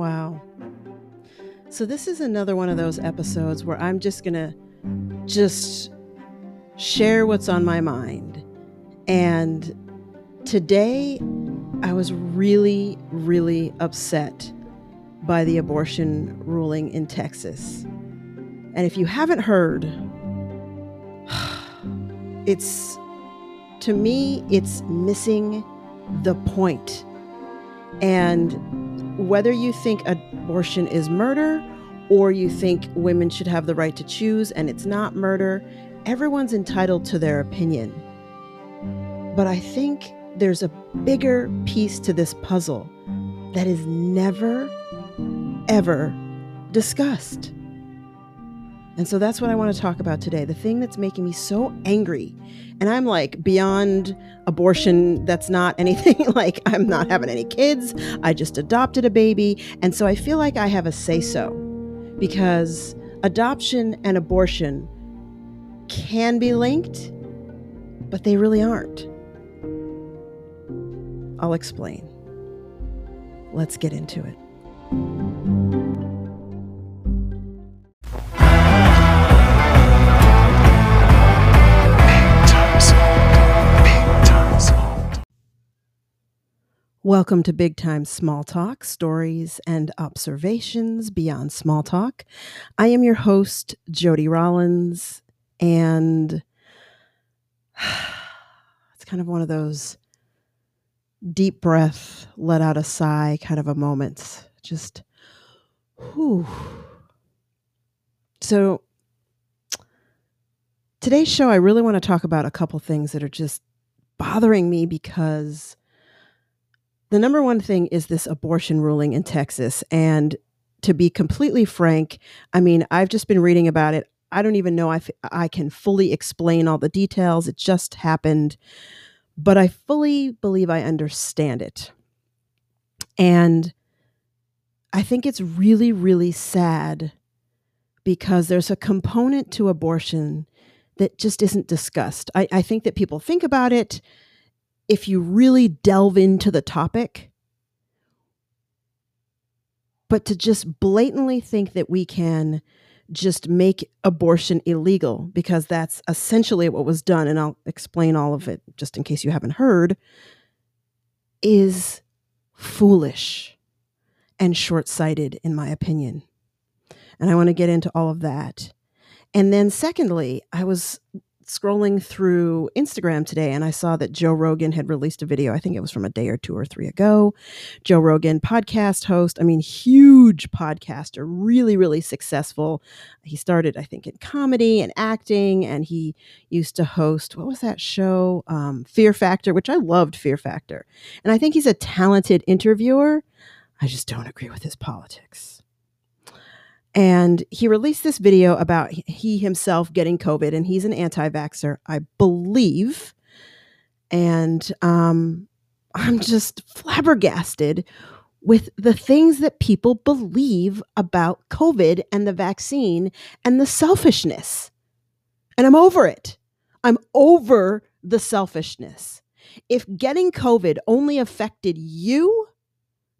Wow. So this is another one of those episodes where I'm just going to just share what's on my mind. And today I was really really upset by the abortion ruling in Texas. And if you haven't heard, it's to me it's missing the point. And whether you think abortion is murder or you think women should have the right to choose and it's not murder, everyone's entitled to their opinion. But I think there's a bigger piece to this puzzle that is never, ever discussed. And so that's what I want to talk about today. The thing that's making me so angry. And I'm like beyond abortion. That's not anything like I'm not having any kids. I just adopted a baby. And so I feel like I have a say so because adoption and abortion can be linked, but they really aren't. I'll explain. Let's get into it. Welcome to Big Time Small Talk Stories and Observations Beyond Small Talk. I am your host, Jody Rollins, and it's kind of one of those deep breath, let out a sigh kind of a moment. Just, whew. So, today's show, I really want to talk about a couple things that are just bothering me because the number one thing is this abortion ruling in Texas. And to be completely frank, I mean, I've just been reading about it. I don't even know if I can fully explain all the details. It just happened but I fully believe I understand it. And I think it's really, really sad because there's a component to abortion that just isn't discussed. I, I, think that people think about it if you really delve into the topic. But to just blatantly think that we can just make abortion illegal because that's essentially what was done. And I'll explain all of it just in case you haven't heard, is foolish and short sighted, in my opinion. And I want to get into all of that. And then, secondly, I was scrolling through Instagram today and I saw that Joe Rogan had released a video. I think it was from a day or two or three ago. Joe Rogan, podcast host, I mean, huge podcaster, really, really successful. He started, I think, in comedy and acting, and he used to host, what was that show? Um, Fear Factor, which I loved Fear Factor. And I think he's a talented interviewer. I just don't agree with his politics. And he released this video about he himself getting COVID, and he's an anti vaxxer, I believe. And um, I'm just flabbergasted with the things that people believe about COVID and the vaccine and the selfishness. And I'm over it. I'm over the selfishness. If getting COVID only affected you,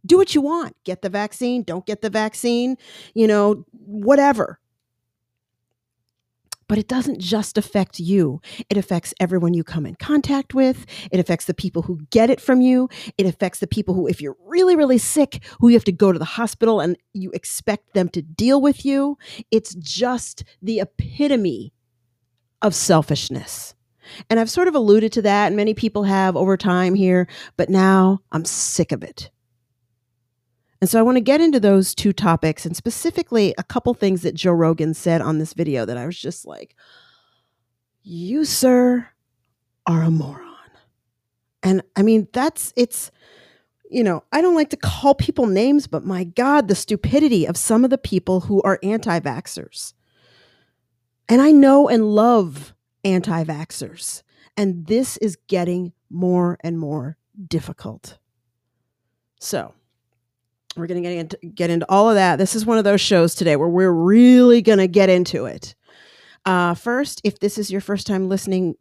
do what you want. Get the vaccine, don't get the vaccine, you know, whatever. But it doesn't just affect you. It affects everyone you come in contact with. It affects the people who get it from you. It affects the people who, if you're really, really sick, who you have to go to the hospital and you expect them to deal with you. It's just the epitome of selfishness. And I've sort of alluded to that, and many people have over time here, but now I'm sick of it. And so I want to get into those two topics and specifically a couple things that Joe Rogan said on this video that I was just like, you, sir, are a moron. And I mean, that's, it's, you know, I don't like to call people names, but my God, the stupidity of some of the people who are anti vaxxers. And I know and love anti vaxxers. And this is getting more and more difficult. So, we're going to get into, get into all of that. This is one of those shows today where we're really going to get into it. Uh, first, if this is your first time listening,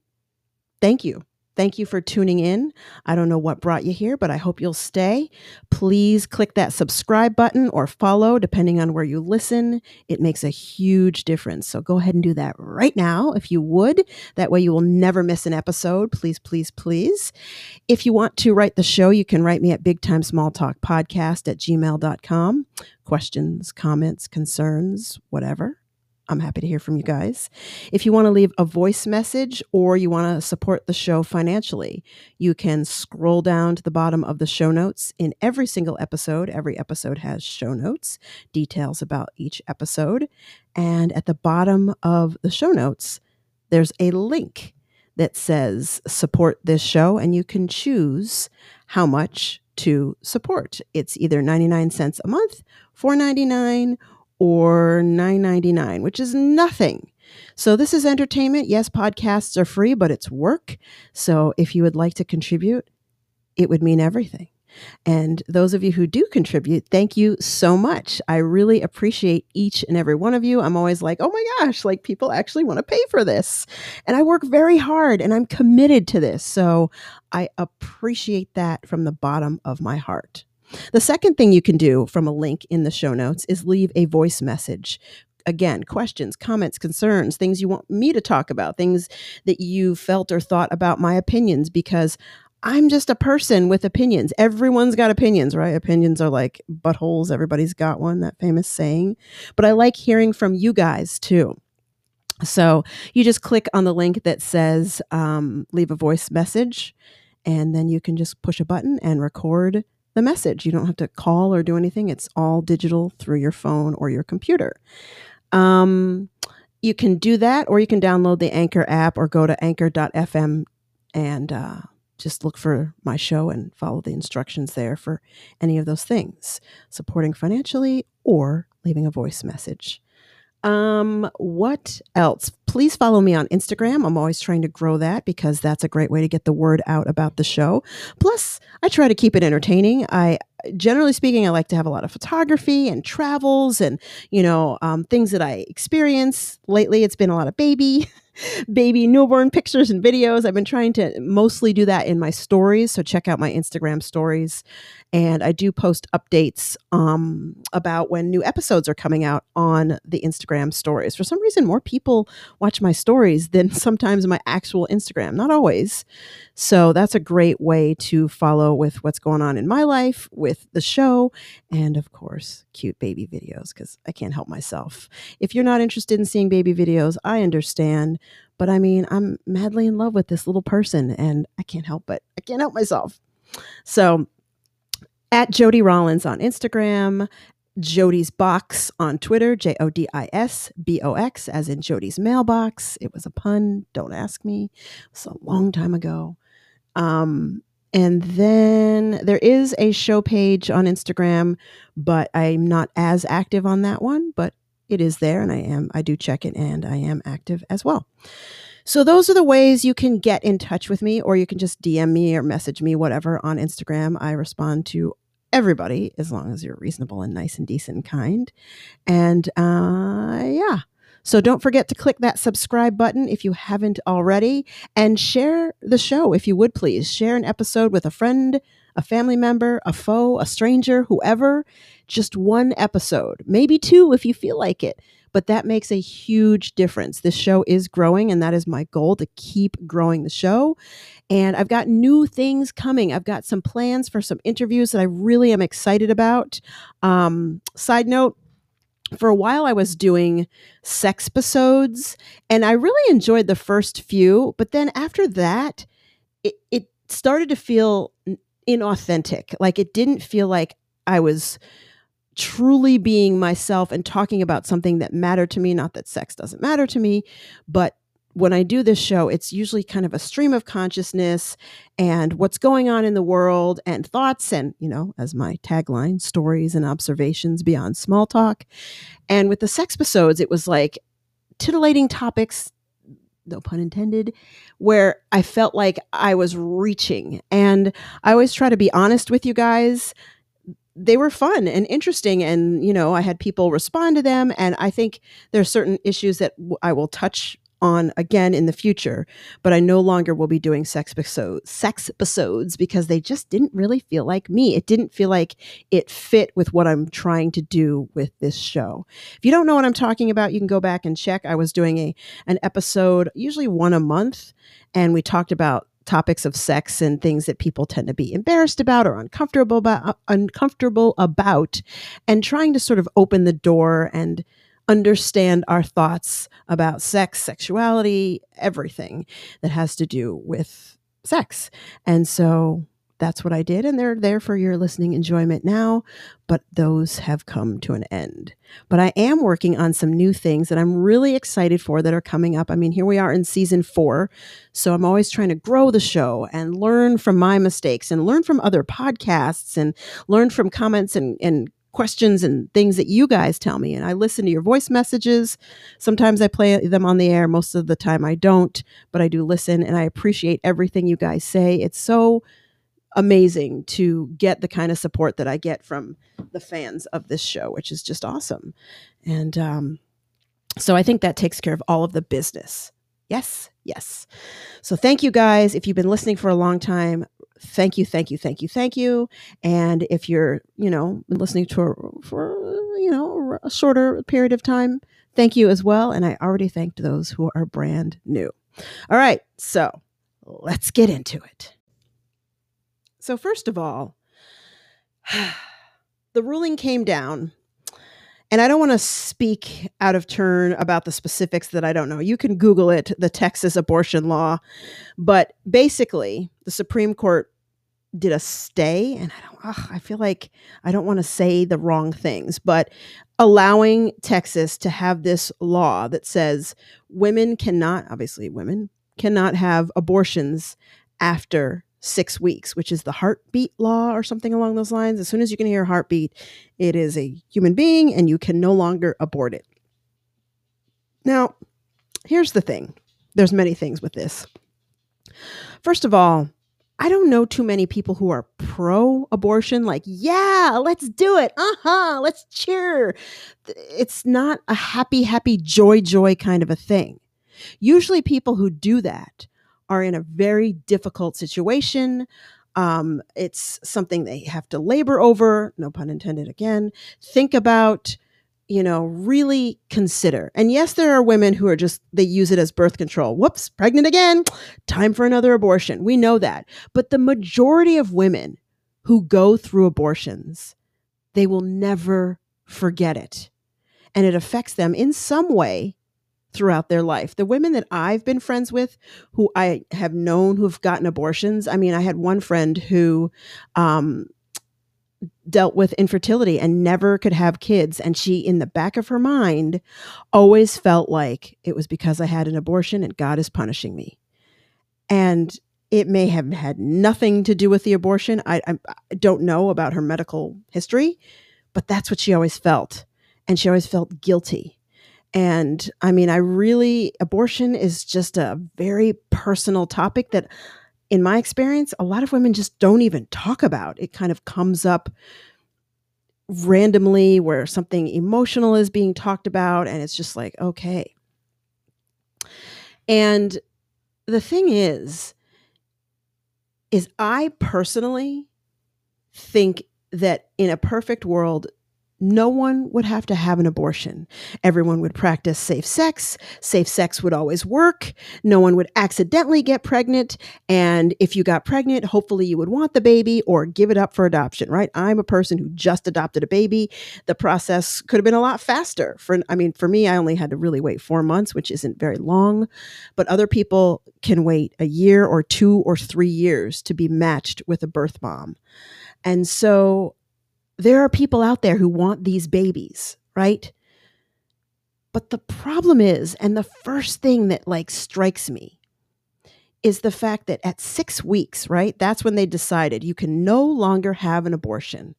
thank you. Thank you for tuning in. I don't know what brought you here, but I hope you'll stay. Please click that subscribe button or follow, depending on where you listen. It makes a huge difference. So go ahead and do that right now if you would. That way you will never miss an episode. Please, please, please. If you want to write the show, you can write me at big time small talk podcast at gmail.com. Questions, comments, concerns, whatever. I'm happy to hear from you guys. If you want to leave a voice message or you want to support the show financially, you can scroll down to the bottom of the show notes. In every single episode, every episode has show notes, details about each episode. And at the bottom of the show notes, there's a link that says support this show, and you can choose how much to support. It's either 99 cents a month, 4.99 or 9.99 which is nothing. So this is entertainment. Yes podcasts are free but it's work. So if you would like to contribute it would mean everything. And those of you who do contribute thank you so much. I really appreciate each and every one of you. I'm always like oh my gosh like people actually want to pay for this. And i work very hard and i'm committed to this. So i appreciate that from the bottom of my heart the second thing you can do from a link in the show notes is leave a voice message. Again, questions, comments, concerns, things you want me to talk about, things that you felt or thought about my opinions, because I'm just a person with opinions. Everyone's got opinions, right? Opinions are like buttholes. Everybody's got one, that famous saying. But I like hearing from you guys too. So you just click on the link that says um, leave a voice message, and then you can just push a button and record the message. You don't have to call or do anything. It's all digital through your phone or your computer. Um, you can do that, or you can download the Anchor app or go to anchor.fm and uh, just look for my show and follow the instructions there for any of those things supporting financially or leaving a voice message. Um, what else? Please follow me on Instagram. I'm always trying to grow that because that's a great way to get the word out about the show. Plus, I try to keep it entertaining. I generally speaking, I like to have a lot of photography and travels and, you know, um, things that I experience. Lately, it's been a lot of baby. baby newborn pictures and videos. I've been trying to mostly do that in my stories. So check out my Instagram stories. And I do post updates um, about when new episodes are coming out on the Instagram stories. For some reason, more people watch my stories than sometimes my actual Instagram. Not always. So that's a great way to follow with what's going on in my life, with the show, and of course, cute baby videos, because I can't help myself. If you're not interested in seeing baby videos, I understand. But I mean, I'm madly in love with this little person, and I can't help but I can't help myself. So at Jody Rollins on Instagram, Jodi's Box on Twitter, J O D I S B O X, as in Jody's mailbox. It was a pun. Don't ask me. It was a long time ago. Um, and then there is a show page on Instagram, but I'm not as active on that one, but it is there and I am, I do check it and I am active as well. So those are the ways you can get in touch with me, or you can just DM me or message me, whatever, on Instagram. I respond to everybody as long as you're reasonable and nice and decent and kind. And uh, yeah. So don't forget to click that subscribe button if you haven't already and share the show if you would please. Share an episode with a friend, a family member, a foe, a stranger, whoever. Just one episode, maybe two if you feel like it but that makes a huge difference. This show is growing, and that is my goal to keep growing the show. And I've got new things coming. I've got some plans for some interviews that I really am excited about. Um, side note, for a while I was doing sex episodes and I really enjoyed the first few, but then after that, it, it started to feel inauthentic. Like it didn't feel like I was truly being myself and talking about something that mattered to me. Not that sex doesn't matter to me, but when I do this show, it's usually kind of a stream of consciousness and what's going on in the world and thoughts and, you know, as my tagline, stories and observations beyond small talk. And with the sex episodes, it was like titillating topics, no pun intended, where I felt like I was reaching. And I always try to be honest with you guys they were fun and interesting and you know i had people respond to them and i think there are certain issues that w- I will touch on again in the future, but I no longer will be doing sex episodes, sex episodes because they just didn't really feel like me. It didn't feel like it fit with what I'm trying to do with this show. If you don't know what I'm talking about, you can go back and check. I was doing a an episode, usually one a month, and we talked about topics of sex and things that people tend to be embarrassed about or uncomfortable about uh, uncomfortable about and trying to sort of open the door and understand our thoughts about sex, sexuality, everything that has to do with sex. And so that's what I did, and they're there for your listening enjoyment now, but those have come to an end. But I am working on some new things that I'm really excited for that are coming up. I mean, here we are in season four, so I'm always trying to grow the show and learn from my mistakes and learn from other podcasts and learn from comments and, and questions and things that you guys tell me. And I listen to your voice messages. Sometimes I play them on the air. Most of the time I don't, but I do listen and I appreciate everything you guys say. It's so amazing to get the kind of support that I get from the fans of this show, which is just awesome. And um, so I think that takes care of all of the business. Yes, yes. So thank you guys. If you've been listening for a long time, thank you, thank you, thank you, thank you. And if you're, you know, listening to a, for, you know, a shorter period of time, thank you as well. And I already thanked those who are brand new. All right. So let's get into it. So, first of all, the ruling came down and I don't want to speak out of turn about the specifics that I don't know. You can Google it, the Texas abortion law. But basically, the Supreme Court did a stay, and I don't, ugh, I feel like I don't want to say the wrong things, but allowing Texas to have this law that says women cannot, obviously, women cannot have abortions after six weeks, which is the heartbeat law or something along those lines. As soon as you can hear a heartbeat, it is a human being and you can no longer abort it. Now, here's the thing there's many things with this. First of all, I don't know too many people who are pro abortion, like, yeah, let's do it. Uh huh. Let's cheer. It's not a happy, happy, joy, joy kind of a thing. Usually, people who do that are in a very difficult situation. Um, it's something they have to labor over, no pun intended again. Think about, you know, really consider. And yes, there are women who are just, they use it as birth control. Whoops, pregnant again, time for another abortion. We know that. But the majority of women who go through abortions, they will never forget it. And it affects them in some way throughout their life. The women that I've been friends with who I have known who've gotten abortions, I mean, I had one friend who um, dealt with infertility and never could have kids. And she, in the back of her mind, always felt like it was because I had an abortion and God is punishing me. And it may have had nothing to do with the abortion. I, I, I don't know about her medical history, but that's what she always felt. And she always felt guilty and I mean, I really, abortion is just a very personal topic that, in my experience, a lot of women just don't even talk about. It kind of comes up randomly where something emotional is being talked about, and it's just like, okay. And the thing is, is I personally think that in a perfect world, no one would have to have an abortion. Everyone would practice safe sex. Safe sex would always work. No one would accidentally get pregnant. And if you got pregnant, hopefully you would want the baby or give it up for adoption, right? I'm a person who just adopted a baby. The process could have been a lot faster. For I mean, for me, I only had to really wait 4 months, which isn't very long, but other people can wait a year or 2 or 3 years to be matched with a birth mom. And so there are people out there who want these babies, right? But the problem is, and the first thing that like strikes me is the fact that at six weeks, right? That's when they decided you can no longer have an abortion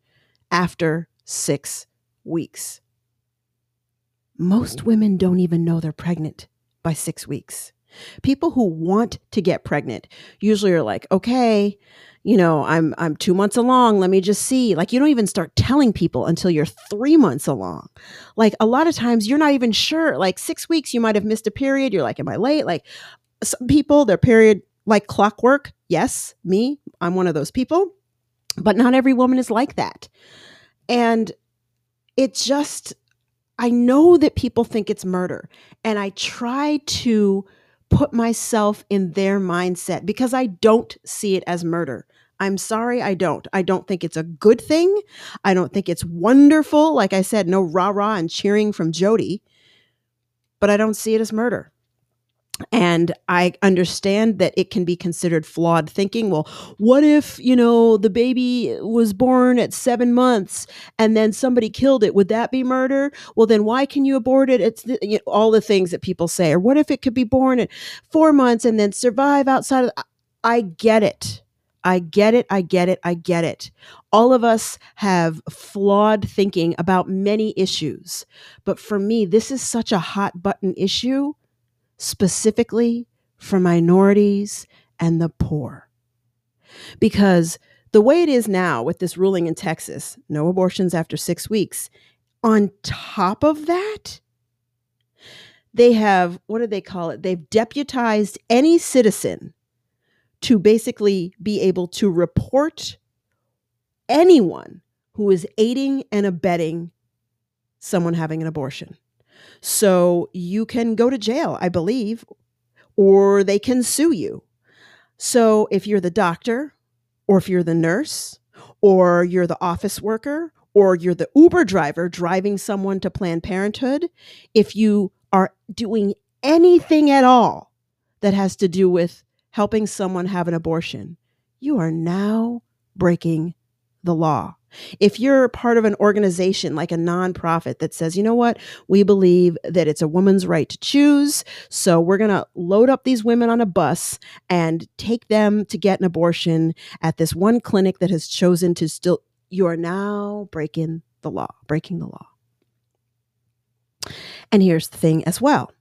after six weeks. Most women don't even know they're pregnant by six weeks. People who want to get pregnant usually are like, okay, you know, I'm I'm 2 months along, let me just see. Like you don't even start telling people until you're 3 months along. Like a lot of times you're not even sure. Like 6 weeks you might have missed a period, you're like am I late? Like some people their period like clockwork. Yes, me, I'm one of those people. But not every woman is like that. And it just I know that people think it's murder, and I try to put myself in their mindset because I don't see it as murder. I'm sorry, I don't. I don't think it's a good thing. I don't think it's wonderful. Like I said, no rah rah and cheering from Jody, but I don't see it as murder. And I understand that it can be considered flawed thinking. Well, what if, you know, the baby was born at seven months and then somebody killed it? Would that be murder? Well, then why can you abort it? It's the, you know, all the things that people say. Or what if it could be born at four months and then survive outside of. I get it. I get it. I get it. I get it. All of us have flawed thinking about many issues. But for me, this is such a hot button issue specifically for minorities and the poor. Because the way it is now with this ruling in Texas, no abortions after six weeks, on top of that, they have, what do they call it? They've deputized any citizen to basically be able to report anyone who is aiding and abetting someone having an abortion. So you can go to jail, I believe, or they can sue you. So if you're the doctor, or if you're the nurse, or you're the office worker, or you're the Uber driver driving someone to Planned Parenthood, if you are doing anything at all that has to do with helping someone have an abortion, you are now breaking the law. If you're part of an organization like a nonprofit that says, you know what, we believe that it's a woman's right to choose, so we're going to load up these women on a bus and take them to get an abortion at this one clinic that has chosen to still, you are now breaking the law, breaking the law. And here's the thing as well.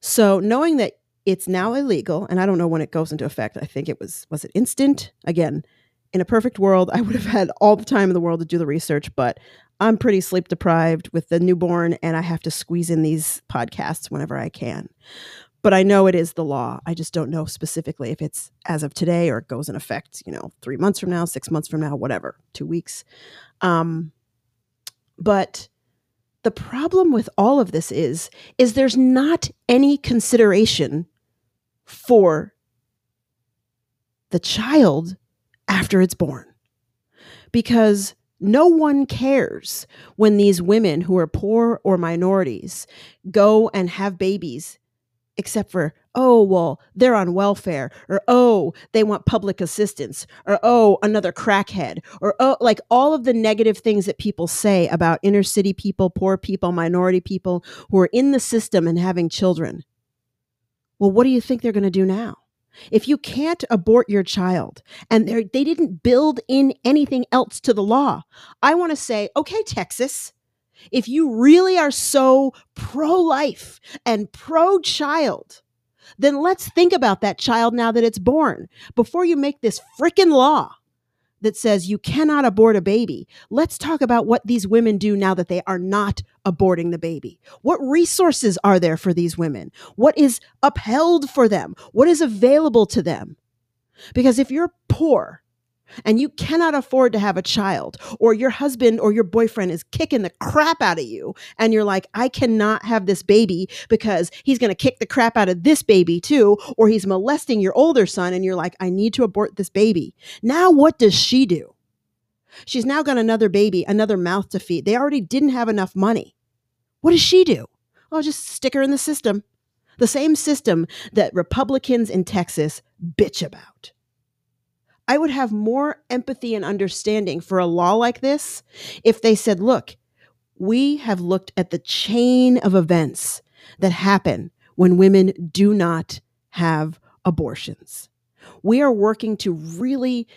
So knowing that it's now illegal, and I don't know when it goes into effect, I think it was, was it instant? Again, in a perfect world, I would have had all the time in the world to do the research, but I'm pretty sleep deprived with the newborn, and I have to squeeze in these podcasts whenever I can. But I know it is the law. I just don't know specifically if it's as of today or it goes in effect, you know, three months from now, six months from now, whatever, two weeks. Um, but the problem with all of this is, is there's not any consideration for the child after it's born. Because no one cares when these women who are poor or minorities go and have babies, except for, oh, well, they're on welfare, or oh, they want public assistance, or oh, another crackhead, or oh, like all of the negative things that people say about inner city people, poor people, minority people who are in the system and having children. Well, what do you think they're going to do now? If you can't abort your child and they didn't build in anything else to the law, I want to say, okay, Texas, if you really are so pro life and pro child, then let's think about that child now that it's born before you make this freaking law that says you cannot abort a baby. Let's talk about what these women do now that they are not aborting the baby. What resources are there for these women? What is upheld for them? What is available to them? Because if you're poor and you cannot afford to have a child, or your husband or your boyfriend is kicking the crap out of you, and you're like, I cannot have this baby because he's going to kick the crap out of this baby too, or he's molesting your older son, and you're like, I need to abort this baby. Now, what does she do? She's now got another baby, another mouth to feed. They already didn't have enough money. What does she do? Well, just stick her in the system. The same system that Republicans in Texas bitch about. I would have more empathy and understanding for a law like this if they said, look, we have looked at the chain of events that happen when women do not have abortions. We are working to really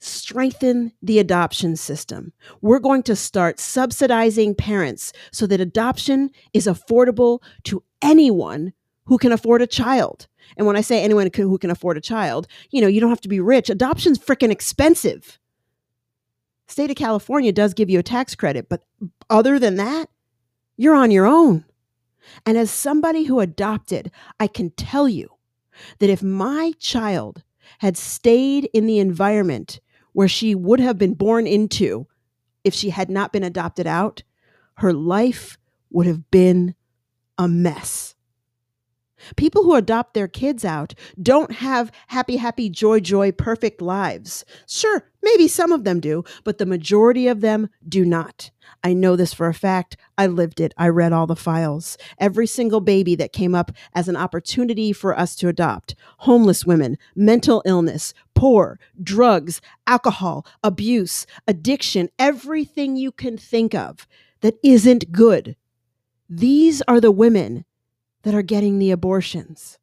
strengthen the adoption system. We're going to start subsidizing parents so that adoption is affordable to anyone who can afford a child. And when I say anyone who can afford a child, you know, you don't have to be rich. Adoption's freaking expensive. State of California does give you a tax credit, but other than that, you're on your own. And as somebody who adopted, I can tell you that if my child had stayed in the environment where she would have been born into if she had not been adopted out, her life would have been a mess. People who adopt their kids out don't have happy, happy, joy, joy, perfect lives. Sure, maybe some of them do, but the majority of them do not. I know this for a fact. I lived it. I read all the files. Every single baby that came up as an opportunity for us to adopt homeless women, mental illness, poor, drugs, alcohol, abuse, addiction, everything you can think of that isn't good. These are the women that are getting the abortions.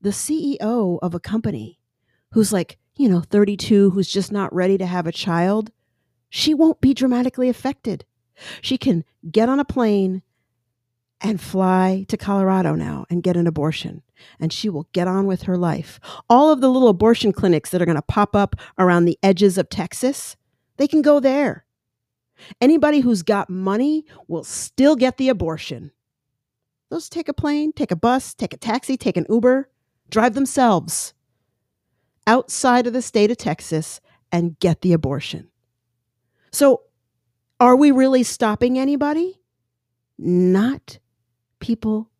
The CEO of a company who's like, you know, 32, who's just not ready to have a child, she won't be dramatically affected. She can get on a plane and fly to Colorado now and get an abortion. And she will get on with her life. All of the little abortion clinics that are going to pop up around the edges of Texas, they can go there. Anybody who's got money will still get the abortion. Those take a plane, take a bus, take a taxi, take an Uber, drive themselves outside of the state of Texas and get the abortion. So, are we really stopping anybody? Not people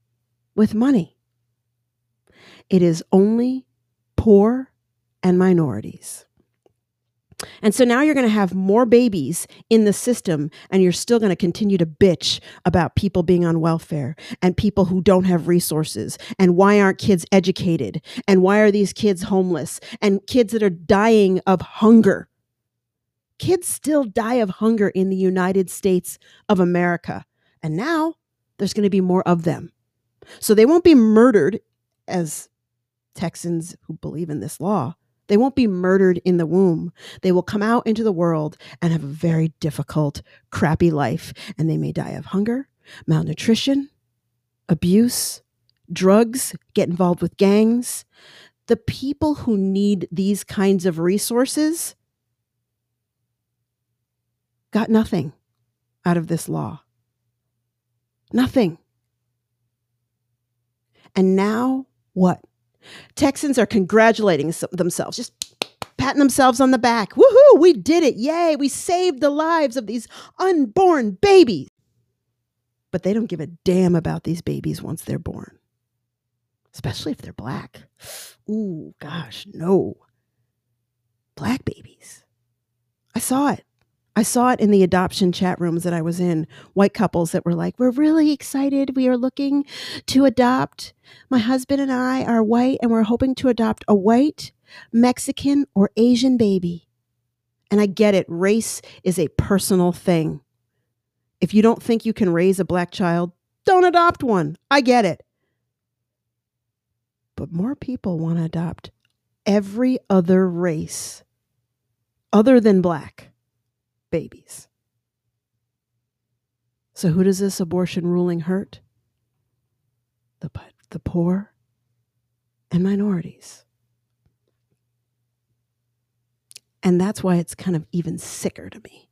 with money. It is only poor and minorities. And so now you're going to have more babies in the system, and you're still going to continue to bitch about people being on welfare and people who don't have resources. And why aren't kids educated? And why are these kids homeless? And kids that are dying of hunger. Kids still die of hunger in the United States of America. And now there's going to be more of them. So they won't be murdered as Texans who believe in this law they won't be murdered in the womb. They will come out into the world and have a very difficult, crappy life. And they may die of hunger, malnutrition, abuse, drugs, get involved with gangs. The people who need these kinds of resources got nothing out of this law. Nothing. And now what? Texans are congratulating themselves, just patting themselves on the back. Woohoo, we did it. Yay, we saved the lives of these unborn babies. But they don't give a damn about these babies once they're born, especially if they're black. Ooh, gosh, no. Black babies. I saw it. I saw it in the adoption chat rooms that I was in. White couples that were like, We're really excited. We are looking to adopt. My husband and I are white, and we're hoping to adopt a white, Mexican, or Asian baby. And I get it. Race is a personal thing. If you don't think you can raise a black child, don't adopt one. I get it. But more people want to adopt every other race other than black babies. So, who does this abortion ruling hurt? The, the poor and minorities. And that's why it's kind of even sicker to me.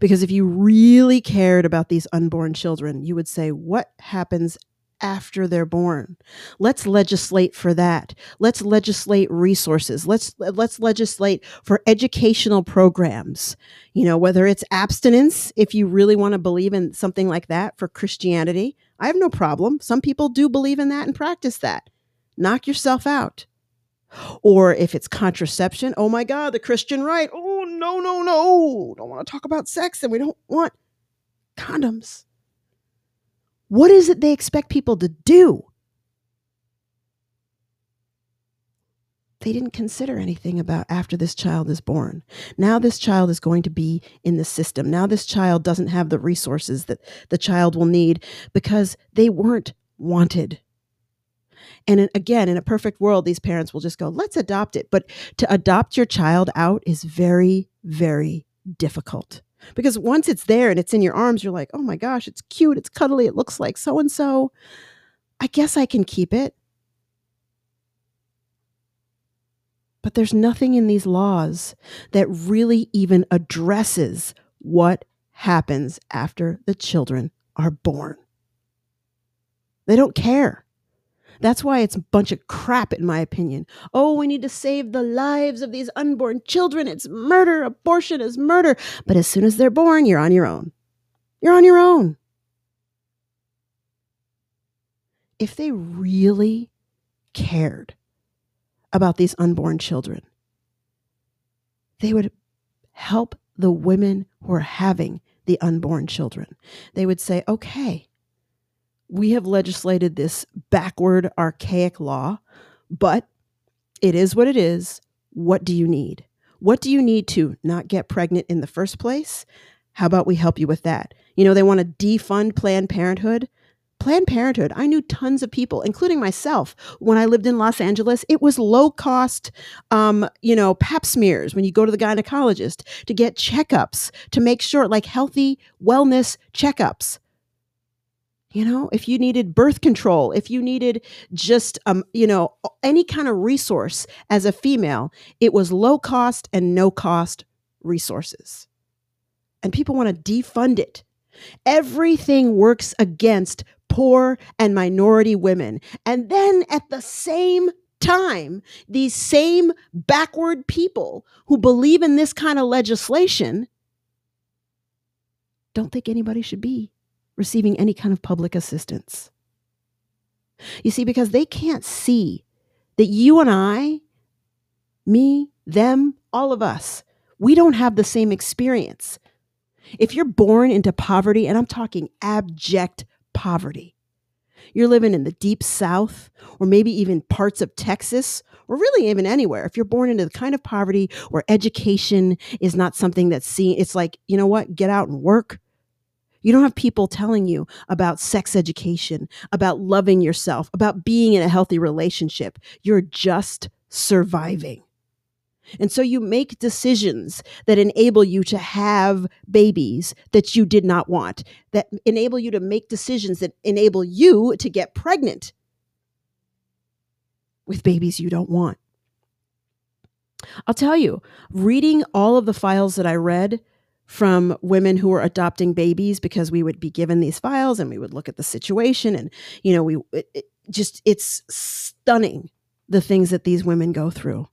Because if you really cared about these unborn children, you would say, what happens after they're born. Let's legislate for that. Let's legislate resources. Let's let's legislate for educational programs. You know, whether it's abstinence if you really want to believe in something like that for Christianity, I have no problem. Some people do believe in that and practice that. Knock yourself out. Or if it's contraception, oh my god, the Christian right. Oh no, no, no. Don't want to talk about sex and we don't want condoms. What is it they expect people to do? They didn't consider anything about after this child is born. Now, this child is going to be in the system. Now, this child doesn't have the resources that the child will need because they weren't wanted. And again, in a perfect world, these parents will just go, let's adopt it. But to adopt your child out is very, very difficult. Because once it's there and it's in your arms, you're like, oh my gosh, it's cute, it's cuddly, it looks like so and so. I guess I can keep it. But there's nothing in these laws that really even addresses what happens after the children are born. They don't care. That's why it's a bunch of crap, in my opinion. Oh, we need to save the lives of these unborn children. It's murder. Abortion is murder. But as soon as they're born, you're on your own. You're on your own. If they really cared about these unborn children, they would help the women who are having the unborn children. They would say, okay, we have legislated this backward, archaic law, but it is what it is. What do you need? What do you need to not get pregnant in the first place? How about we help you with that? You know, they want to defund Planned Parenthood. Planned Parenthood, I knew tons of people, including myself, when I lived in Los Angeles. It was low cost, um, you know, pap smears when you go to the gynecologist to get checkups to make sure, like healthy wellness checkups. You know, if you needed birth control, if you needed just, um, you know, any kind of resource as a female, it was low cost and no cost resources. And people want to defund it. Everything works against poor and minority women. And then at the same time, these same backward people who believe in this kind of legislation don't think anybody should be receiving any kind of public assistance. You see, because they can't see that you and I, me, them, all of us, we don't have the same experience. If you're born into poverty, and I'm talking abject poverty, you're living in the deep south, or maybe even parts of Texas, or really even anywhere. If you're born into the kind of poverty where education is not something that's seen, it's like, you know what, get out and work, you don't have people telling you about sex education, about loving yourself, about being in a healthy relationship. You're just surviving. And so you make decisions that enable you to have babies that you did not want, that enable you to make decisions that enable you to get pregnant with babies you don't want. I'll tell you, reading all of the files that I read from women who were adopting babies because we would be given these files and we would look at the situation and you know we it, it just it's stunning the things that these women go through.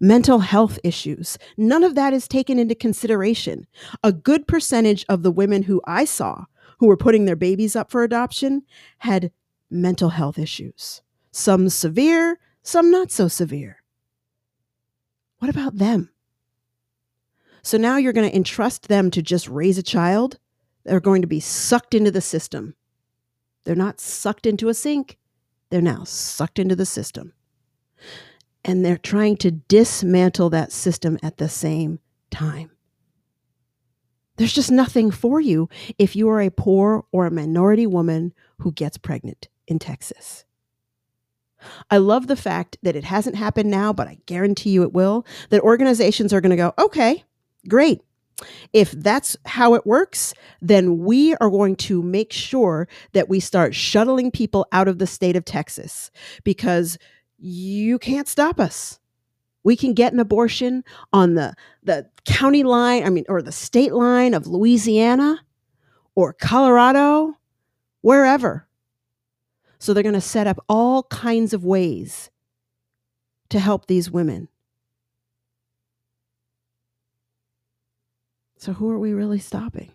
Mental health issues none of that is taken into consideration. A good percentage of the women who i saw who were putting their babies up for adoption had mental health issues. Some severe some not so severe. What about them so now you're going to entrust them to just raise a child. They're going to be sucked into the system. They're not sucked into a sink, they're now sucked into the system. And they're trying to dismantle that system at the same time. There's just nothing for you if you are a poor or a minority woman who gets pregnant in Texas. I love the fact that it hasn't happened now, but I guarantee you it will. That organizations are going to go, okay, Great. If that's how it works, then we are going to make sure that we start shuttling people out of the state of Texas because you can't stop us. We can get an abortion on the, the county line, I mean, or the state line of Louisiana or Colorado, wherever. So they're going to set up all kinds of ways to help these women. So, who are we really stopping?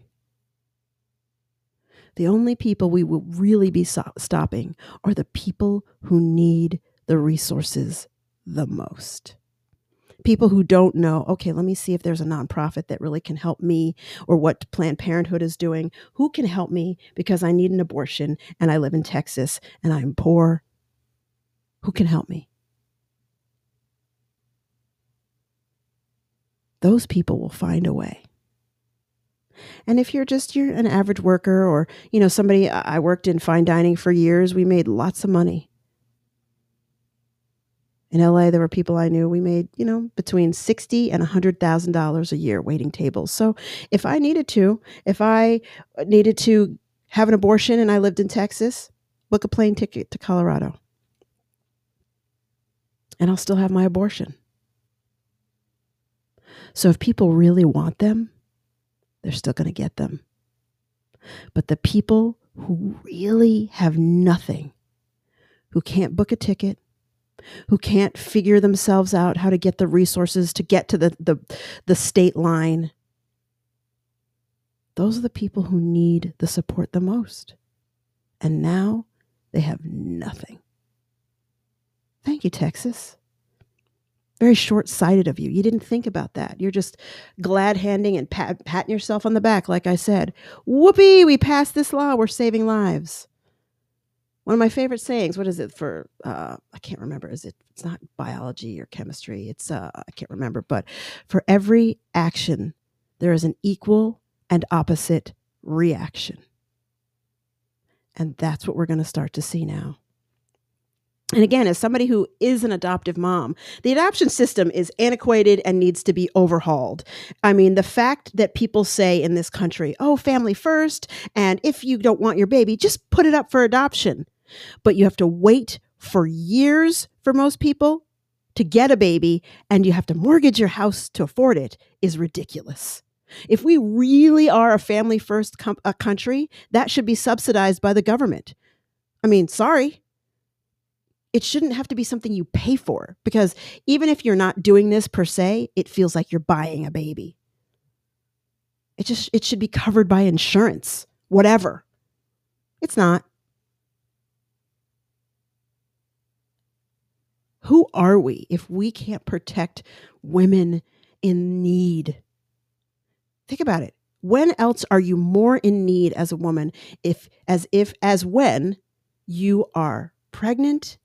The only people we will really be so- stopping are the people who need the resources the most. People who don't know, okay, let me see if there's a nonprofit that really can help me or what Planned Parenthood is doing. Who can help me because I need an abortion and I live in Texas and I'm poor? Who can help me? Those people will find a way. And if you're just you're an average worker or, you know, somebody I worked in fine dining for years, we made lots of money. In LA, there were people I knew we made, you know, between sixty and a hundred thousand dollars a year waiting tables. So if I needed to, if I needed to have an abortion and I lived in Texas, book a plane ticket to Colorado. And I'll still have my abortion. So if people really want them, they're still going to get them. But the people who really have nothing, who can't book a ticket, who can't figure themselves out how to get the resources to get to the, the, the state line, those are the people who need the support the most. And now they have nothing. Thank you, Texas. Very short sighted of you. You didn't think about that. You're just glad handing and pat, patting yourself on the back, like I said. Whoopee, we passed this law. We're saving lives. One of my favorite sayings, what is it for? Uh, I can't remember. Is it? It's not biology or chemistry. It's, uh, I can't remember. But for every action, there is an equal and opposite reaction. And that's what we're going to start to see now. And again, as somebody who is an adoptive mom, the adoption system is antiquated and needs to be overhauled. I mean, the fact that people say in this country, oh, family first, and if you don't want your baby, just put it up for adoption. But you have to wait for years for most people to get a baby, and you have to mortgage your house to afford it is ridiculous. If we really are a family first com- a country, that should be subsidized by the government. I mean, sorry. It shouldn't have to be something you pay for because even if you're not doing this per se, it feels like you're buying a baby. It just it should be covered by insurance, whatever. It's not. Who are we if we can't protect women in need? Think about it. When else are you more in need as a woman if as if as when you are pregnant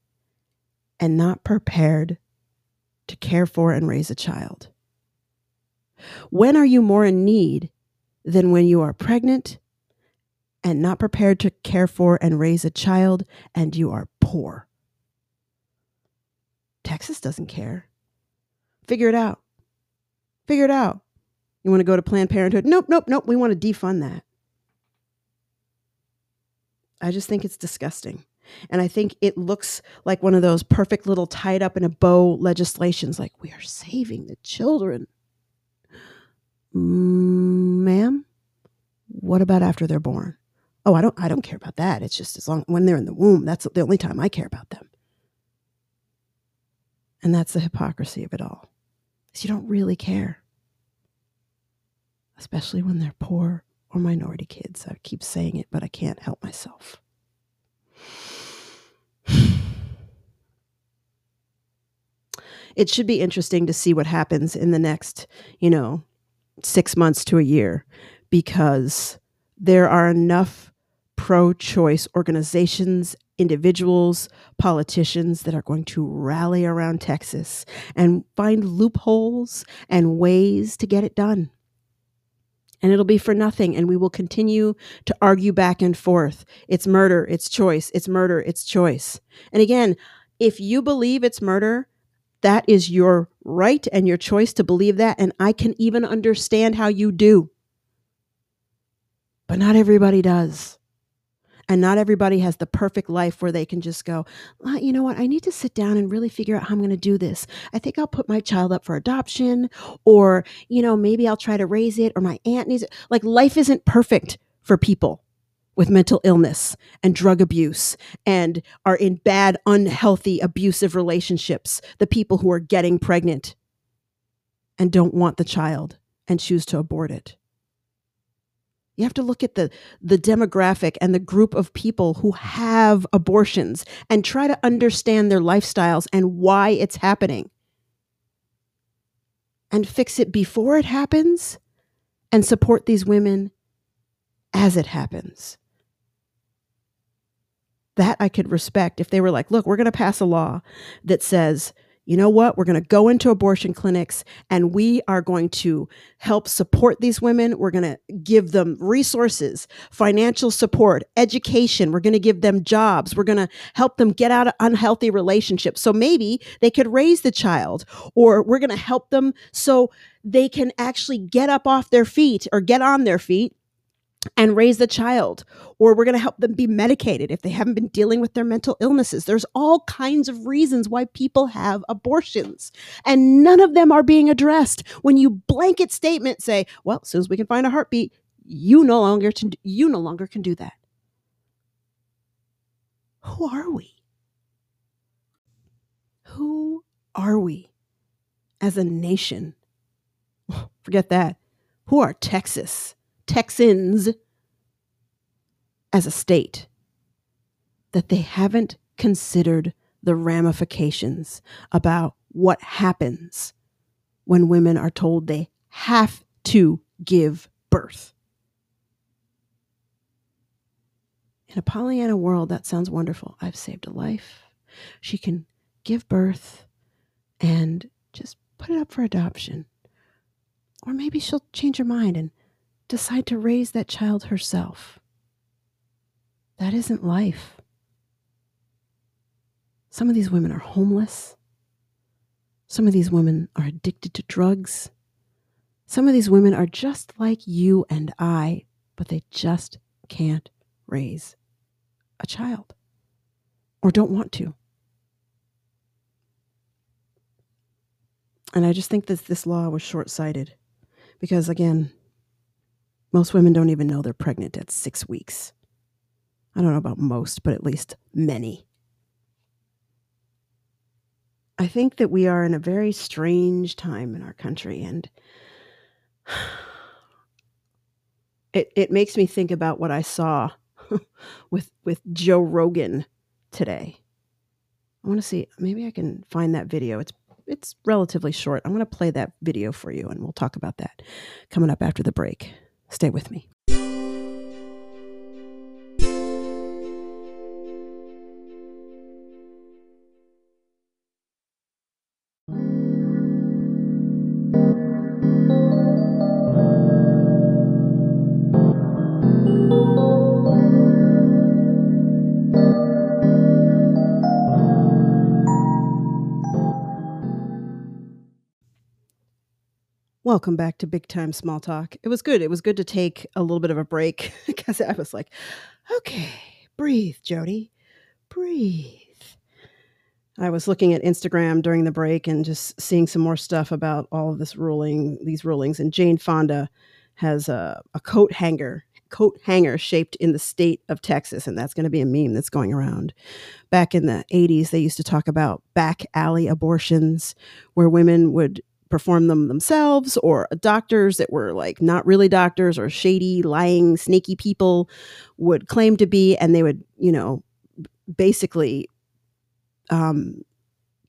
and not prepared to care for and raise a child? When are you more in need than when you are pregnant and not prepared to care for and raise a child and you are poor? Texas doesn't care. Figure it out. Figure it out. You want to go to Planned Parenthood? Nope, nope, nope. We want to defund that. I just think it's disgusting. And I think it looks like one of those perfect little tied up in a bow legislations like, we are saving the children. Mm, ma'am, what about after they're born? Oh, I don't I don't care about that. It's just as long when they're in the womb, that's the only time I care about them. And that's the hypocrisy of it all. Is you don't really care especially when they're poor or minority kids. I keep saying it, but I can't help myself. It should be interesting to see what happens in the next, you know, six months to a year because there are enough pro choice organizations, individuals, politicians that are going to rally around Texas and find loopholes and ways to get it done and it'll be for nothing. And we will continue to argue back and forth. It's murder, it's choice, it's murder, it's choice. And again, if you believe it's murder, that is your right and your choice to believe that. And I can even understand how you do. But not everybody does. And not everybody has the perfect life where they can just go, well, you know what? I need to sit down and really figure out how I'm going to do this. I think I'll put my child up for adoption, or, you know, maybe I'll try to raise it, or my aunt needs it. Like, life isn't perfect for people with mental illness and drug abuse and are in bad, unhealthy, abusive relationships, the people who are getting pregnant and don't want the child and choose to abort it. You have to look at the, the demographic and the group of people who have abortions and try to understand their lifestyles and why it's happening. And fix it before it happens and support these women as it happens. That I could respect if they were like, look, we're going to pass a law that says you know what? We're going to go into abortion clinics and we are going to help support these women. We're going to give them resources, financial support, education. We're going to give them jobs. We're going to help them get out of unhealthy relationships. So maybe they could raise the child, or we're going to help them so they can actually get up off their feet or get on their feet and raise the child, or we're going to help them be medicated if they haven't been dealing with their mental illnesses. There's all kinds of reasons why people have abortions, and none of them are being addressed. When you blanket statement say, "Well, as soon as we can find a heartbeat, you no longer to, you no longer can do that." Who are we? Who are we as a nation? Forget that. Who are Texas? Texans as a state that they haven't considered the ramifications about what happens when women are told they have to give birth. In a Pollyanna world, that sounds wonderful. I've saved a life. She can give birth and just put it up for adoption. Or maybe she'll change her mind and decide to raise that child herself. That isn't life. Some of these women are homeless. Some of these women are addicted to drugs. Some of these women are just like you and I, but they just can't raise a child or don't want to. And I just think that this law was short sighted because, again, most women don't even know they're pregnant at six weeks. I don't know about most, but at least many. I think that we are in a very strange time in our country, and it, it makes me think about what I saw with with Joe Rogan today. I want to see maybe I can find that video. It's it's relatively short. I'm going to play that video for you and we'll talk about that coming up after the break. Stay with me. Welcome back to Big Time Small Talk. It was good. It was good to take a little bit of a break because I was like, okay, breathe, Jody, breathe. I was looking at Instagram during the break and just seeing some more stuff about all of this ruling, these rulings. And Jane Fonda has a, a coat hanger, coat hanger shaped in the state of Texas, and that's going to be a meme that's going around. Back in the 80s, they used to talk about back alley abortions, where women would perform them themselves or doctors that were like not really doctors or shady lying snaky people would claim to be and they would you know basically um,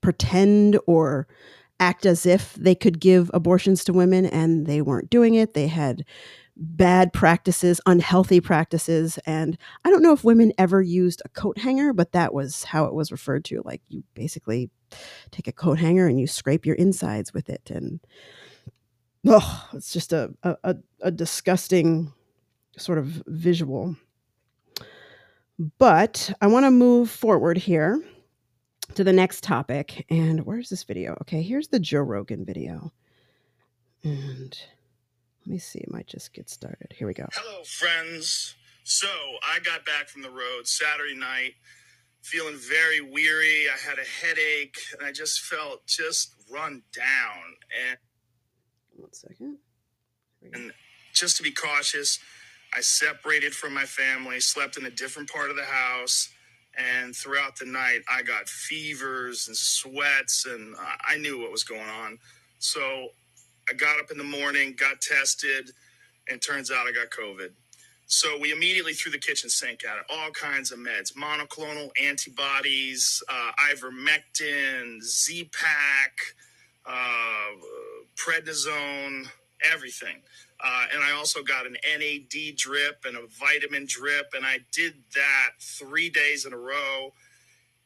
pretend or act as if they could give abortions to women and they weren't doing it. They had bad practices, unhealthy practices. And I don't know if women ever used a coat hanger, but that was how it was referred to. Like you basically take a coat hanger and you scrape your insides with it. And oh, it's just a, a, a disgusting sort of visual. But I want to move forward here to the next topic. And where's this video? Okay, here's the Joe Rogan video. And let me see. It might just get started. Here we go. Hello, friends. So I got back from the road Saturday night, feeling very weary. I had a headache, and I just felt just run down. And one second. And just to be cautious, I separated from my family, slept in a different part of the house, and throughout the night, I got fevers and sweats, and I knew what was going on. So I got up in the morning, got tested, and turns out I got COVID. So we immediately threw the kitchen sink at it. All kinds of meds, monoclonal antibodies, uh, ivermectin, Z-Pak, uh, prednisone, everything. Uh, and I also got an NAD drip and a vitamin drip, and I did that three days in a row.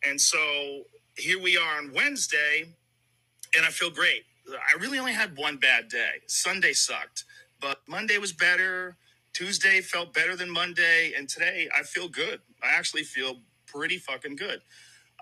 And so here we are on Wednesday, and I feel great. I really only had one bad day. Sunday sucked, but Monday was better. Tuesday felt better than Monday, and today I feel good. I actually feel pretty fucking good.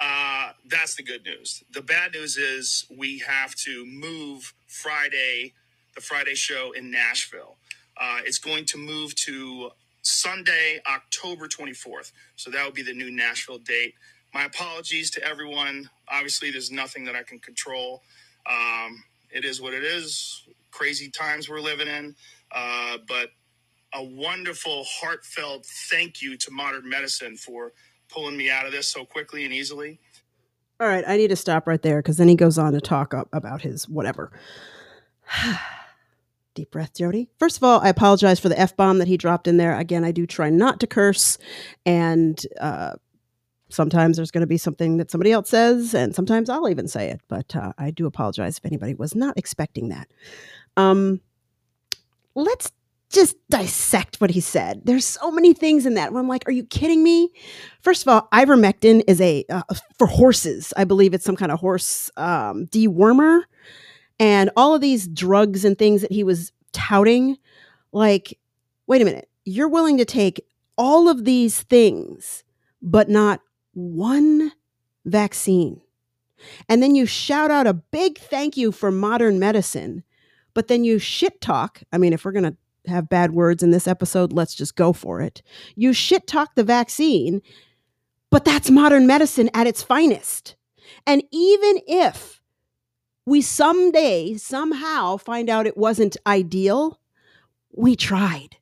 Uh, that's the good news. The bad news is we have to move Friday, the Friday show in Nashville. Uh, it's going to move to Sunday, October 24th. So that would be the new Nashville date. My apologies to everyone. Obviously, there's nothing that I can control. Um, it is what it is. Crazy times we're living in. Uh, but a wonderful, heartfelt thank you to modern medicine for pulling me out of this so quickly and easily. All right, I need to stop right there because then he goes on to talk about his whatever. Deep breath, Jody. First of all, I apologize for the f bomb that he dropped in there. Again, I do try not to curse, and uh, sometimes there's going to be something that somebody else says, and sometimes I'll even say it. But uh, I do apologize if anybody was not expecting that. Um, let's just dissect what he said. There's so many things in that. I'm like, are you kidding me? First of all, ivermectin is a uh, for horses. I believe it's some kind of horse um, dewormer, and all of these drugs and things that he was touting. Like, wait a minute, you're willing to take all of these things, but not one vaccine. And then you shout out a big thank you for modern medicine, but then you shit talk. I mean, if we're going to have bad words in this episode, let's just go for it. You shit talk the vaccine, but that's modern medicine at its finest. And even if we someday, somehow find out it wasn't ideal, we tried.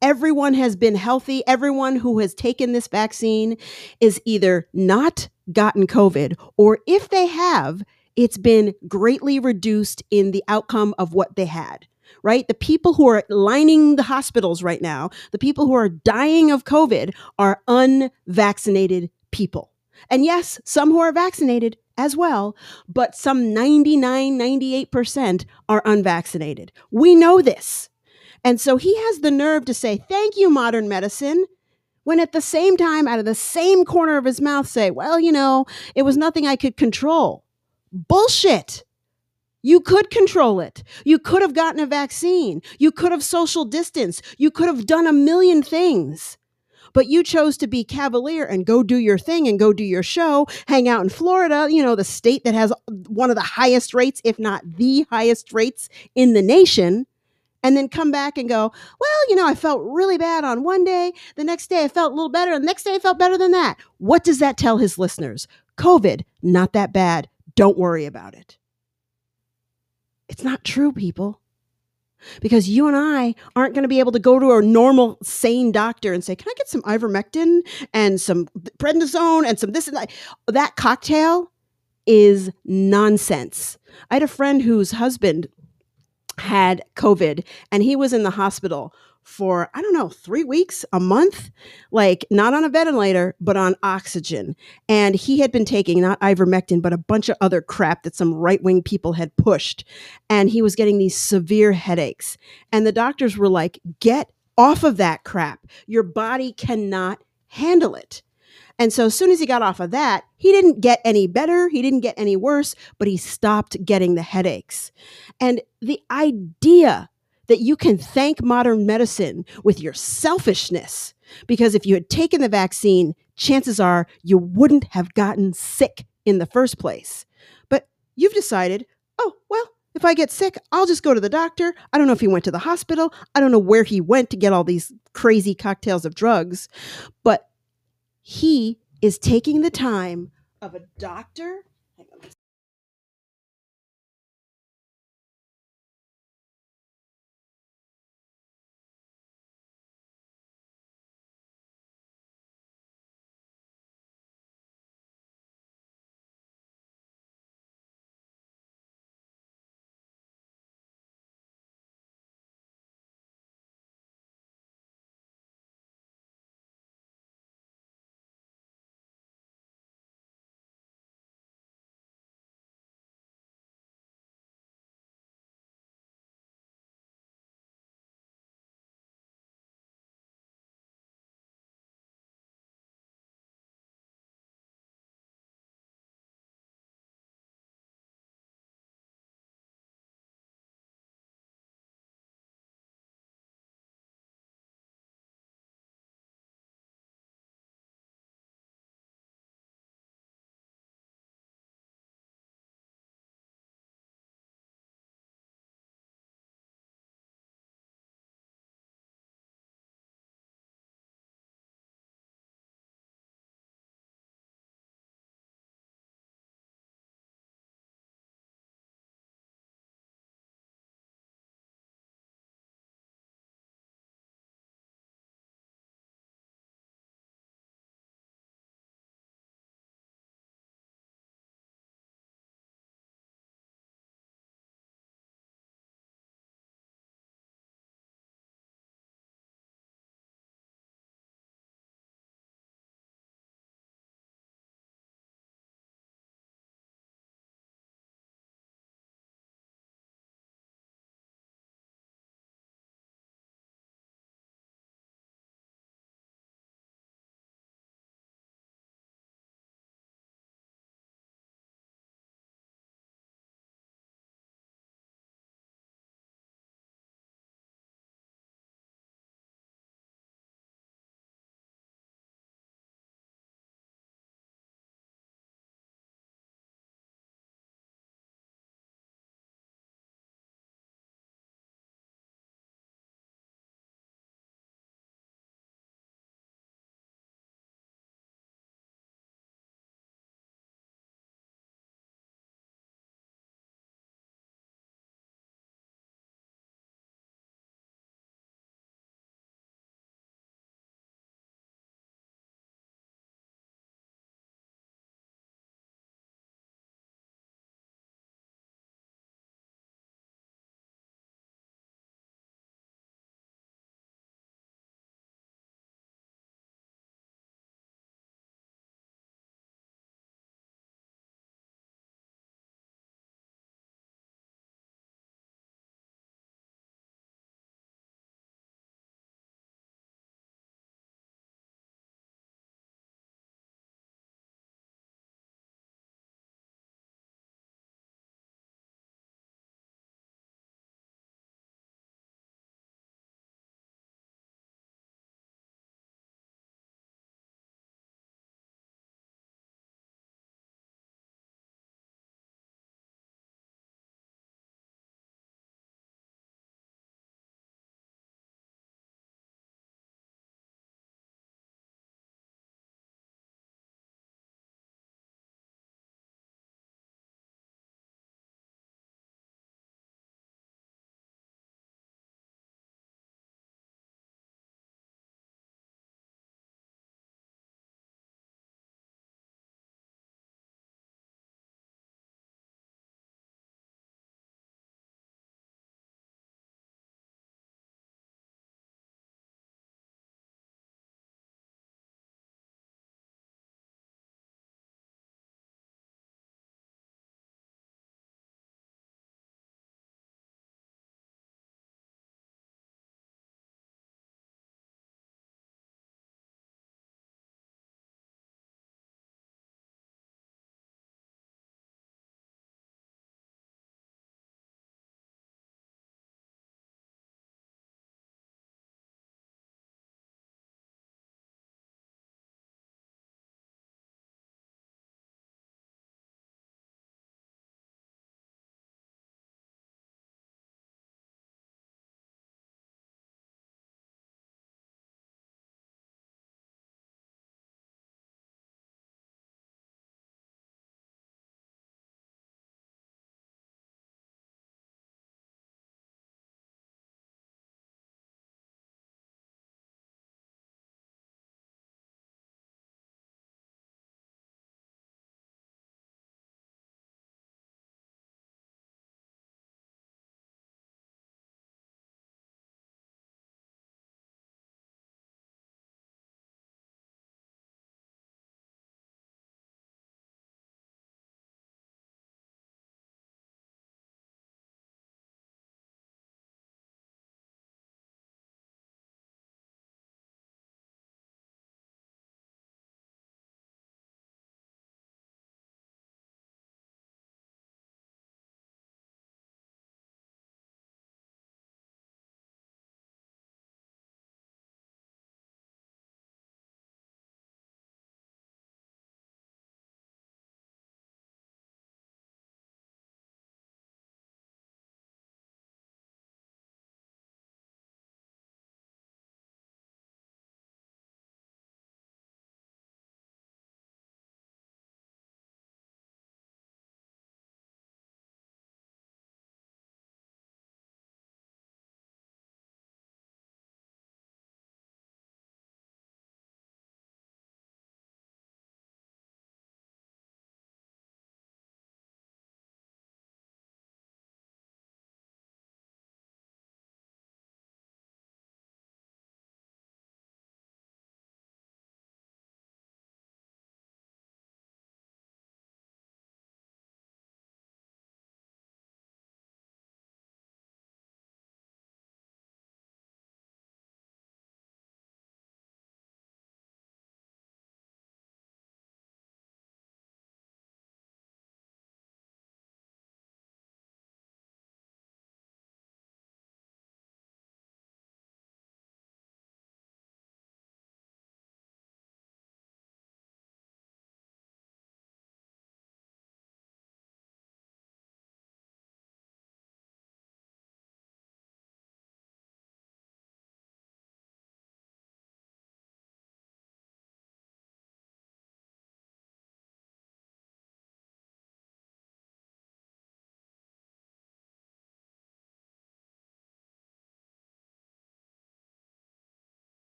Everyone has been healthy. Everyone who has taken this vaccine is either not gotten COVID, or if they have, it's been greatly reduced in the outcome of what they had right? The people who are lining the hospitals right now, the people who are dying of COVID are unvaccinated people. And yes, some who are vaccinated as well, but some 99, 98% are unvaccinated. We know this. And so he has the nerve to say, Thank you, modern medicine. When at the same time, out of the same corner of his mouth, say, Well, you know, it was nothing I could control. Bullshit. You could control it. You could have gotten a vaccine. You could have social distance. You could have done a million things. But you chose to be cavalier and go do your thing and go do your show, hang out in Florida, you know, the state that has one of the highest rates, if not the highest rates in the nation, and then come back and go, well, you know, I felt really bad on one day. The next day I felt a little better. And the next day I felt better than that. What does that tell his listeners? COVID, not that bad. Don't worry about it. It's not true, people. Because you and I aren't going to be able to go to a normal, sane doctor and say, Can I get some ivermectin and some prednisone and some this and that? That cocktail is nonsense. I had a friend whose husband had COVID and he was in the hospital for, I don't know, three weeks, a month, like not on a ventilator, but on oxygen. And he had been taking not ivermectin, but a bunch of other crap that some right wing people had pushed. And he was getting these severe headaches. And the doctors were like, get off of that crap. Your body cannot handle it. And so as soon as he got off of that, he didn't get any better, he didn't get any worse, but he stopped getting the headaches. And the idea that you can thank modern medicine with your selfishness. Because if you had taken the vaccine, chances are you wouldn't have gotten sick in the first place. But you've decided, oh, well, if I get sick, I'll just go to the doctor. I don't know if he went to the hospital. I don't know where he went to get all these crazy cocktails of drugs. But he is taking the time of a doctor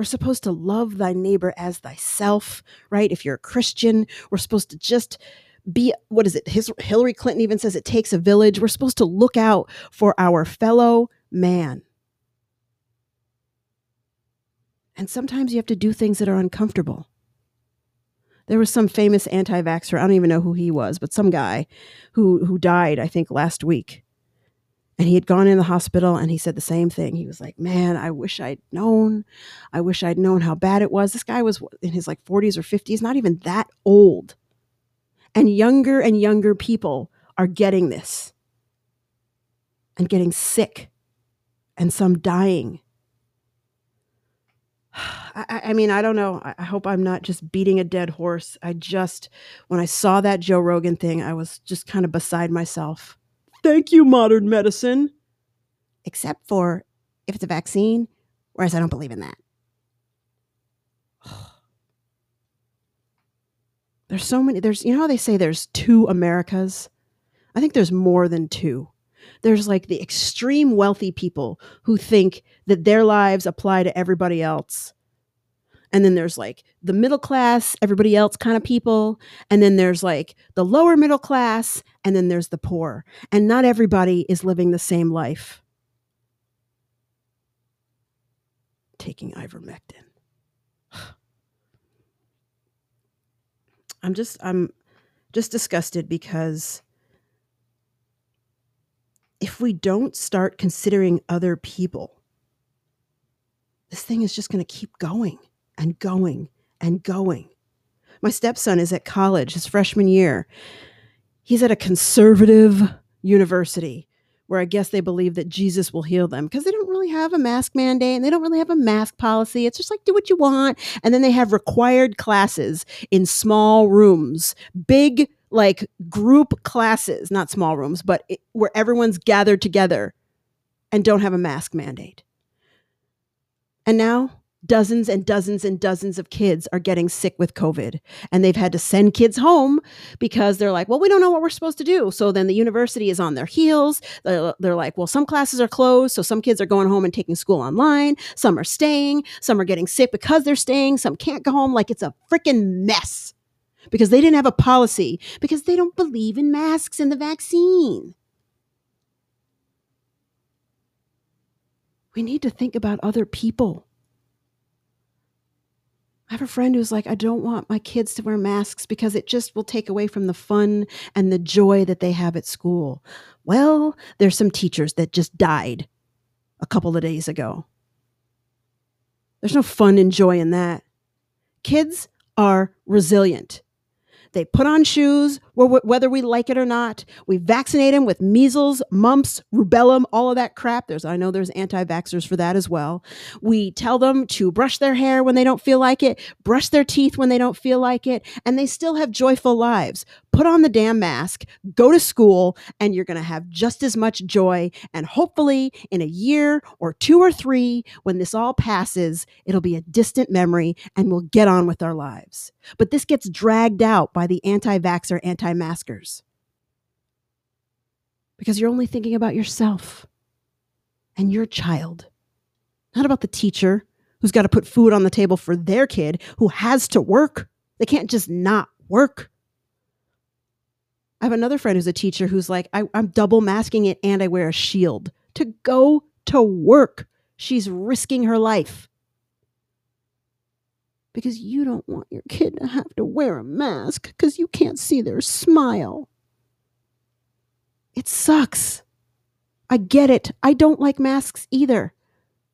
We're supposed to love thy neighbor as thyself, right? If you're a Christian, we're supposed to just be what is it? His, Hillary Clinton even says it takes a village. We're supposed to look out for our fellow man. And sometimes you have to do things that are uncomfortable. There was some famous anti-vaxxer, I don't even know who he was, but some guy who who died, I think, last week. And he had gone in the hospital and he said the same thing. He was like, Man, I wish I'd known. I wish I'd known how bad it was. This guy was in his like 40s or 50s, not even that old. And younger and younger people are getting this and getting sick and some dying. I, I, mean, I don't know. I hope I'm not just beating a dead horse. I just, when I saw that Joe Rogan thing, I was just kind of beside myself. Thank you, modern medicine. Except for if it's a vaccine, whereas I don't believe in that. There's so many. There's, you know how they say there's two Americas? I think there's more than two. There's like the extreme wealthy people who think that their lives apply to everybody else. And then there's like the middle class, everybody else kind of people. And then there's like the lower middle class. And then there's the poor. And not everybody is living the same life. Taking ivermectin. I'm just I'm just disgusted because if we don't start considering other people, this thing is just going to keep going and going and going. My stepson is at college, his freshman year. He's at a conservative university where I guess they believe that Jesus will heal them because they don't really have a mask mandate and they don't really have a mask policy. It's just like do what you want. And then they have required classes in small rooms, big like group classes, not small rooms, but it, where everyone's gathered together and don't have a mask mandate. And now dozens and dozens and dozens of kids are getting sick with COVID. And they've had to send kids home because they're like, well, we don't know what we're supposed to do. So then the university is on their heels. They're, like, well, some classes are closed. So some kids are going home and taking school online. Some are staying. Some are getting sick because they're staying. Some can't go home. Like it's a freaking mess because they didn't have a policy because they don't believe in masks and the vaccine. We need to think about other people. I have a friend who's like, I don't want my kids to wear masks because it just will take away from the fun and the joy that they have at school. Well, there's some teachers that just died a couple of days ago. There's no fun and joy in that. Kids are resilient. They put on shoes, whether we like it or not. We vaccinate them with measles, mumps, rubella, all of that crap. There's, I know there's anti-vaxxers for that as well. We tell them to brush their hair when they don't feel like it, brush their teeth when they don't feel like it, and they still have joyful lives. Put on the damn mask, go to school, and you're going to have just as much joy. And hopefully, in a year or two or three, when this all passes, it'll be a distant memory and we'll get on with our lives. But this gets dragged out by the anti vaxxer, anti maskers because you're only thinking about yourself and your child, not about the teacher who's got to put food on the table for their kid who has to work. They can't just not work. I have another friend who's a teacher who's like, I, am double masking it and I wear a shield to go to work. She's risking her life because you don't want your kid to have to wear a mask because you can't see their smile. It sucks. I get it. I don't like masks either.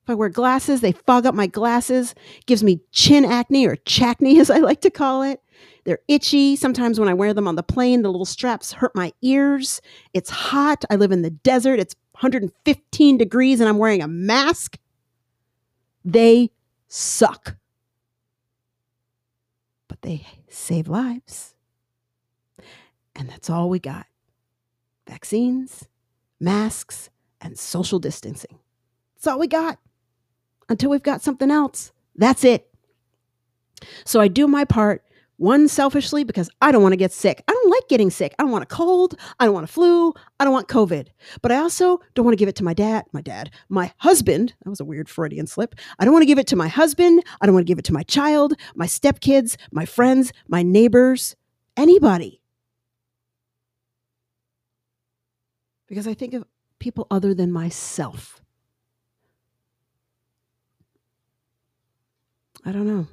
If I wear glasses, they fog up my glasses, gives me chin acne or chacne as I like to call it. They're itchy. Sometimes when I wear them on the plane, the little straps hurt my ears. It's hot. I live in the desert. It's 115 degrees and I'm wearing a mask. They suck they save lives. And that's all we got vaccines, masks, and social distancing. That's all we got until we've got something else. That's it. So I do my part One, selfishly, because I don't want to get sick. I don't like getting sick. I don't want a cold. I don't want a flu. I don't want COVID. But I also don't want to give it to my dad, my dad, my husband. That was a weird Freudian slip. I don't want to give it to my husband. I don't want to give it to my child, my stepkids, my friends, my neighbors, anybody. Because I think of people other than myself. I don't know.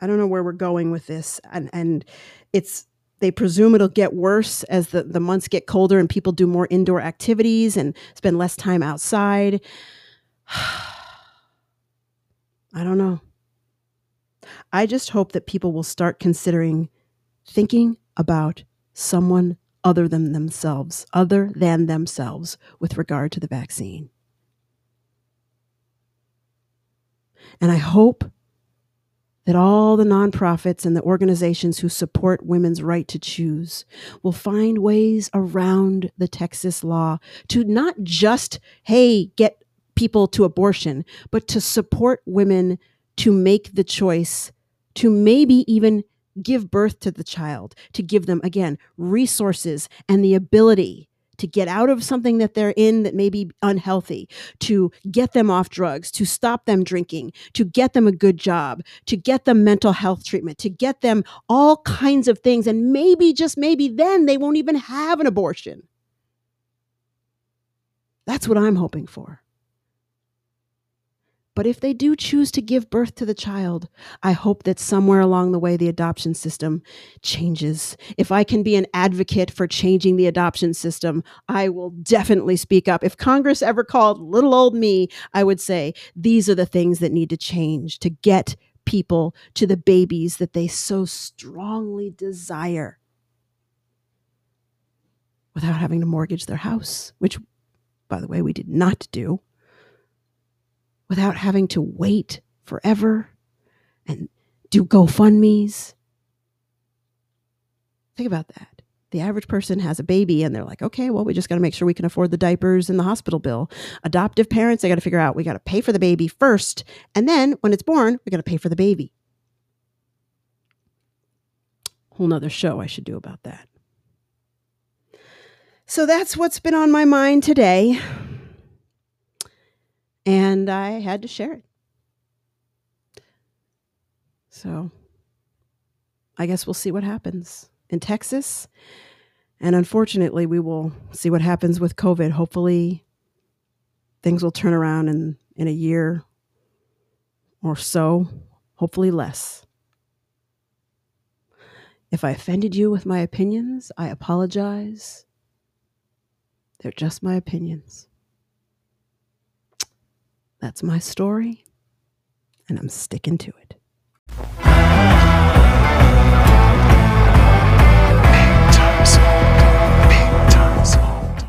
I don't know where we're going with this. And and it's they presume it'll get worse as the, the months get colder and people do more indoor activities and spend less time outside. I don't know. I just hope that people will start considering thinking about someone other than themselves, other than themselves with regard to the vaccine. And I hope that all the nonprofits and the organizations who support women's right to choose will find ways around the Texas law to not just, hey, get people to abortion, but to support women to make the choice to maybe even give birth to the child, to give them, again, resources and the ability to get out of something that they're in that may be unhealthy, to get them off drugs, to stop them drinking, to get them a good job, to get them mental health treatment, to get them all kinds of things. And maybe, just maybe, then they won't even have an abortion. That's what I'm hoping for. But if they do choose to give birth to the child, I hope that somewhere along the way the adoption system changes. If I can be an advocate for changing the adoption system, I will definitely speak up. If Congress ever called little old me, I would say these are the things that need to change to get people to the babies that they so strongly desire without having to mortgage their house, which, by the way, we did not do without having to wait forever and do GoFundMe's. Think about that. The average person has a baby and they're like, okay, well, we just got to make sure we can afford the diapers and the hospital bill. Adoptive parents, they got to figure out we got to pay for the baby first. And then when it's born, we got to pay for the baby. Whole nother show I should do about that. So that's what's been on my mind today and I had to share it. So I guess we'll see what happens in Texas. And unfortunately, we will see what happens with COVID. Hopefully, things will turn around in, in a year or so, hopefully, less. If I offended you with my opinions, I apologize. They're just my opinions. That's my story, and I'm sticking to it.